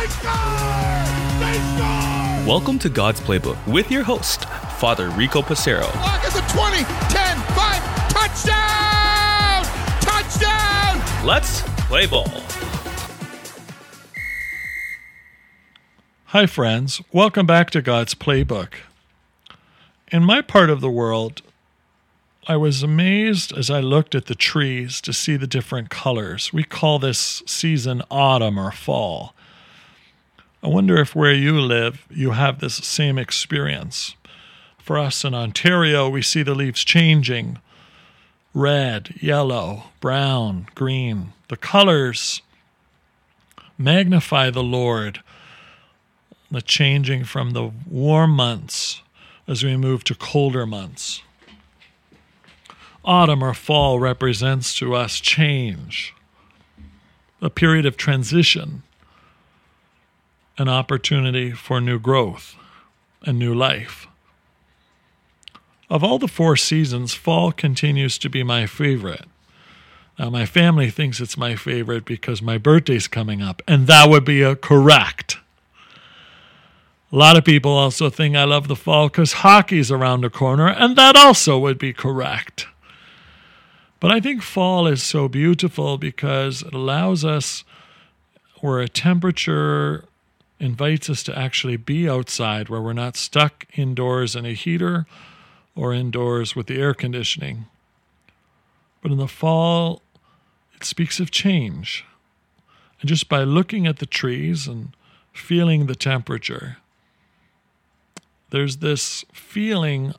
They score! They score! Welcome to God's Playbook with your host, Father Rico Passero. Lock at the 20, 10, 5, touchdown! Touchdown! Let's play ball. Hi, friends. Welcome back to God's Playbook. In my part of the world, I was amazed as I looked at the trees to see the different colors. We call this season autumn or fall. I wonder if where you live, you have this same experience. For us in Ontario, we see the leaves changing red, yellow, brown, green. The colors magnify the Lord, the changing from the warm months as we move to colder months. Autumn or fall represents to us change, a period of transition, an opportunity for new growth and new life. Of all the four seasons, fall continues to be my favorite. Now, my family thinks it's my favorite because my birthday's coming up, and that would be a correct. A lot of people also think I love the fall because hockey's around the corner, and that also would be correct. But I think fall is so beautiful because it allows us where a temperature invites us to actually be outside, where we're not stuck indoors in a heater or indoors with the air conditioning. But in the fall, it speaks of change. And just by looking at the trees and feeling the temperature, there's this feeling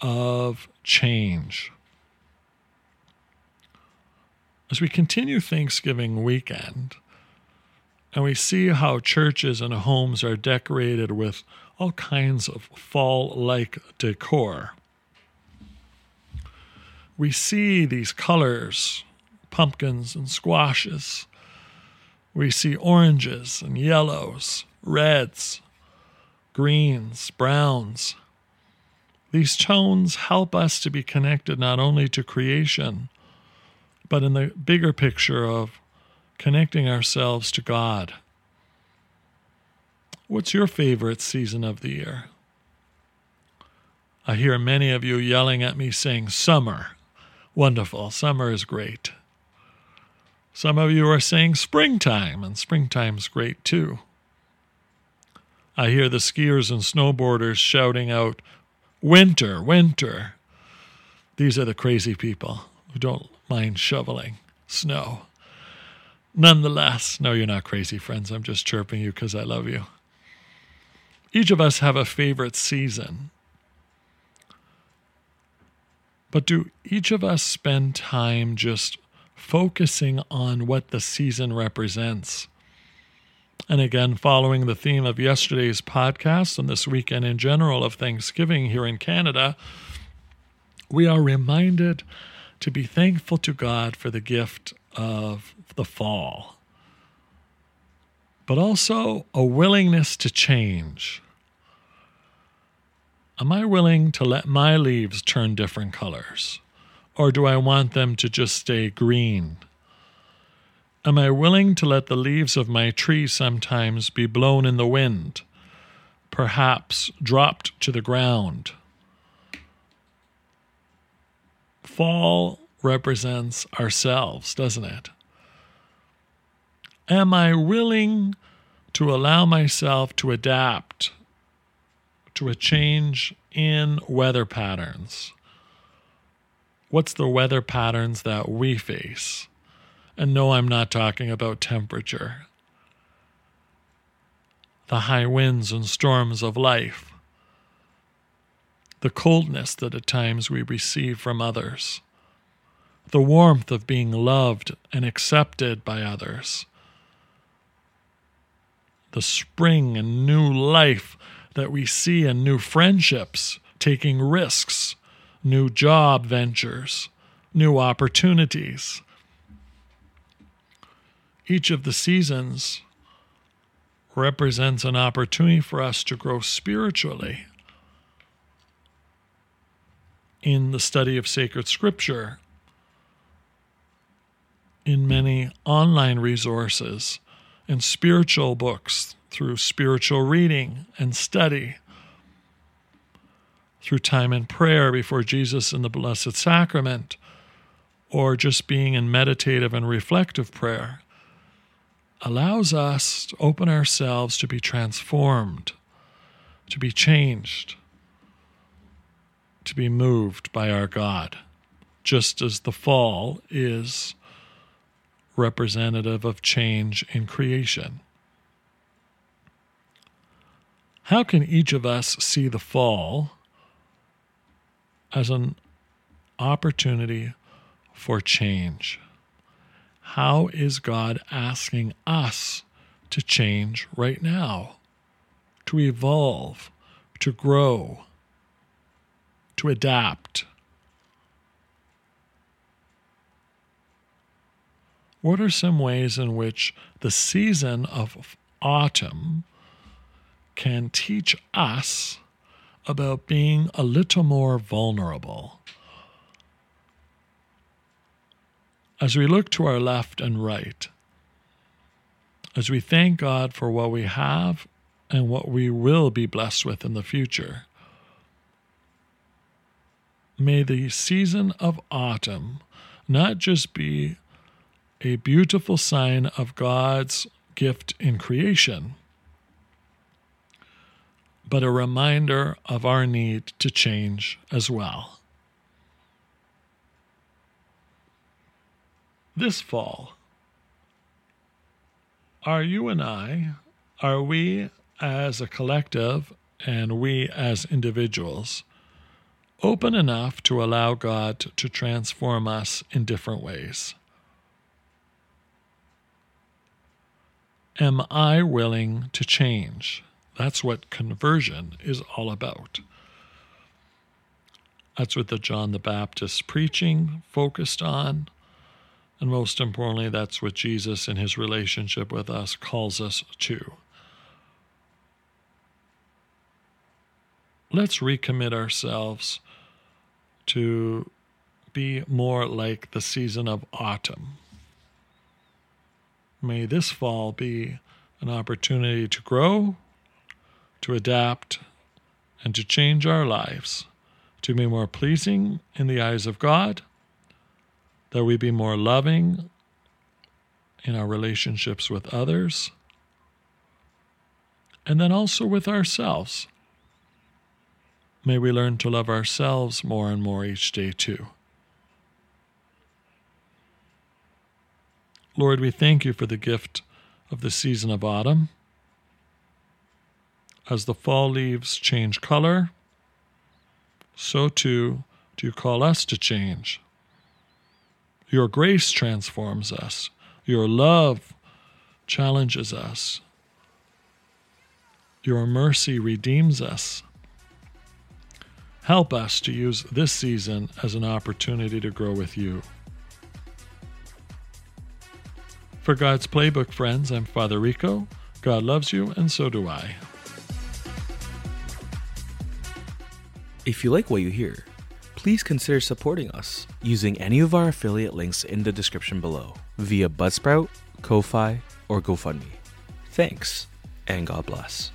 of change. As we continue Thanksgiving weekend, and we see how churches and homes are decorated with all kinds of fall like decor, we see these colors pumpkins and squashes. We see oranges and yellows, reds, greens, browns. These tones help us to be connected not only to creation, but in the bigger picture of connecting ourselves to God. What's your favorite season of the year? I hear many of you yelling at me saying summer. Wonderful. Summer is great. Some of you are saying springtime, and springtime's great too. I hear the skiers and snowboarders shouting out, Winter, winter. These are the crazy people who don't mind shoveling snow. Nonetheless, no, you're not crazy, friends. I'm just chirping you because I love you. Each of us have a favorite season. But do each of us spend time just focusing on what the season represents? And again, following the theme of yesterday's podcast and this weekend in general of Thanksgiving here in Canada, we are reminded to be thankful to God for the gift of the fall, but also a willingness to change. Am I willing to let my leaves turn different colors? Or do I want them to just stay green? Am I willing to let the leaves of my tree sometimes be blown in the wind, perhaps dropped to the ground? Fall represents ourselves, doesn't it? Am I willing to allow myself to adapt to a change in weather patterns? What's the weather patterns that we face? And no, I'm not talking about temperature. The high winds and storms of life the coldness that at times we receive from others, the warmth of being loved and accepted by others, the spring and new life that we see in new friendships, taking risks, new job ventures, new opportunities. Each of the seasons represents an opportunity for us to grow spiritually in the study of sacred scripture, in many online resources, and spiritual books, through spiritual reading and study, through time in prayer before Jesus in the Blessed Sacrament, or just being in meditative and reflective prayer, allows us to open ourselves to be transformed, to be changed, to be moved by our God, just as the fall is representative of change in creation. How can each of us see the fall as an opportunity for change? How is God asking us to change right now, to evolve, to grow, to adapt? What are some ways in which the season of autumn can teach us about being a little more vulnerable? As we look to our left and right, as we thank God for what we have and what we will be blessed with in the future, may the season of autumn not just be a beautiful sign of God's gift in creation, but a reminder of our need to change as well. This fall, are you and I, are we as a collective and we as individuals open enough to allow God to transform us in different ways? Am I willing to change? That's what conversion is all about. That's what the John the Baptist preaching focused on. And most importantly, that's what Jesus in his relationship with us calls us to. Let's recommit ourselves to be more like the season of autumn. May this fall be an opportunity to grow, to adapt, and to change our lives to be more pleasing in the eyes of God, that we be more loving in our relationships with others, and then also with ourselves. May we learn to love ourselves more and more each day, too. Lord, we thank you for the gift of the season of autumn. As the fall leaves change color, so too do you call us to change. Your grace transforms us, your love challenges us, your mercy redeems us. Help us to use this season as an opportunity to grow with you. For God's Playbook friends, I'm Father Rico. God loves you, and so do I. If you like what you hear, please consider supporting us using any of our affiliate links in the description below via Buzzsprout, Ko-Fi, or GoFundMe. Thanks, and God bless.